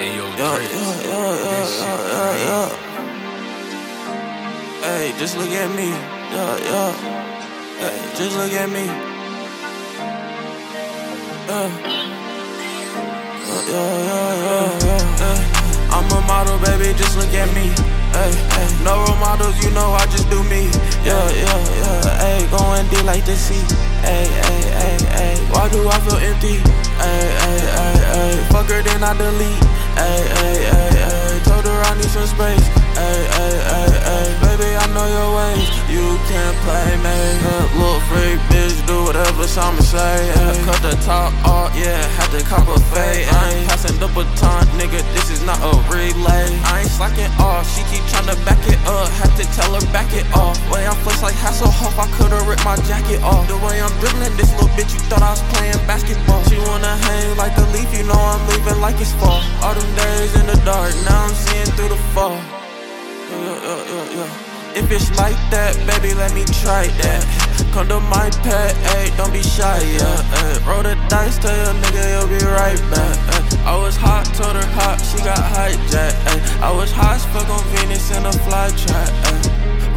Hey, yo, Yeah, yeah, yeah, yeah, yeah, yeah, Hey, just look at me. Yeah, yeah. Hey, just look at me. Yeah. Yeah, yeah, yeah, yeah, I'm a model, baby, just look at me. Hey, hey, no role models, you know I just do me. Yeah, yeah, yeah. Hey, going deep like the sea. Hey, hey, hey, hey. Why do I feel empty? Hey, hey, hey, hey. Fuck her, then I delete. Hey, hey, hey, hey. Told her I need some space. Hey, hey, hey, hey. Baby, I know your ways. You can't play me. Uh, little freak bitch, do whatever Simon say. Cut the top off, yeah. Had to cop a fade. I ain't passing the baton, nigga. This is not a relay. I ain't slacking off. She keep trying to back it up. Had to tell her back it off. Way I'm flex like Hasselhoff, I could've ripped my jacket off. The way I'm dribbling this little bitch, you thought I was playing basketball. Wanna hang like the leaf, you know I'm leaving like it's fall. All them days in the dark, now I'm seeing through the fall. Yeah, yeah, yeah, yeah. If it's like that, baby, let me try that. Come to my pet, ayy, don't be shy, yeah. Ay. Roll the dice, tell your nigga you'll be right back. Ay. I was hot, told her hot, she got hijacked. Ay. I was hot fuck on Venus in a fly trap.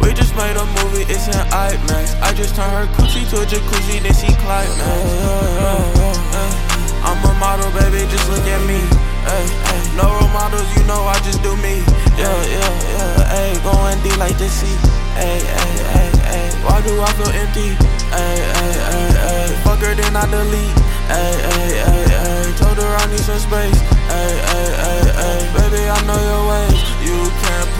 We just made a movie, it's in IMAX. I just turned her coochie to a jacuzzi, then she climax. Do me. Yeah, yeah, yeah. Ay, going deep like the sea. Ay, ay, ay, ay. Why do I feel empty? Ay, ay, ay, ay. Fuck her, then I delete. Ay, ay, ay, ay. Told her I need some space. Ay, ay, ay, ay. Baby, I know your ways. You can't.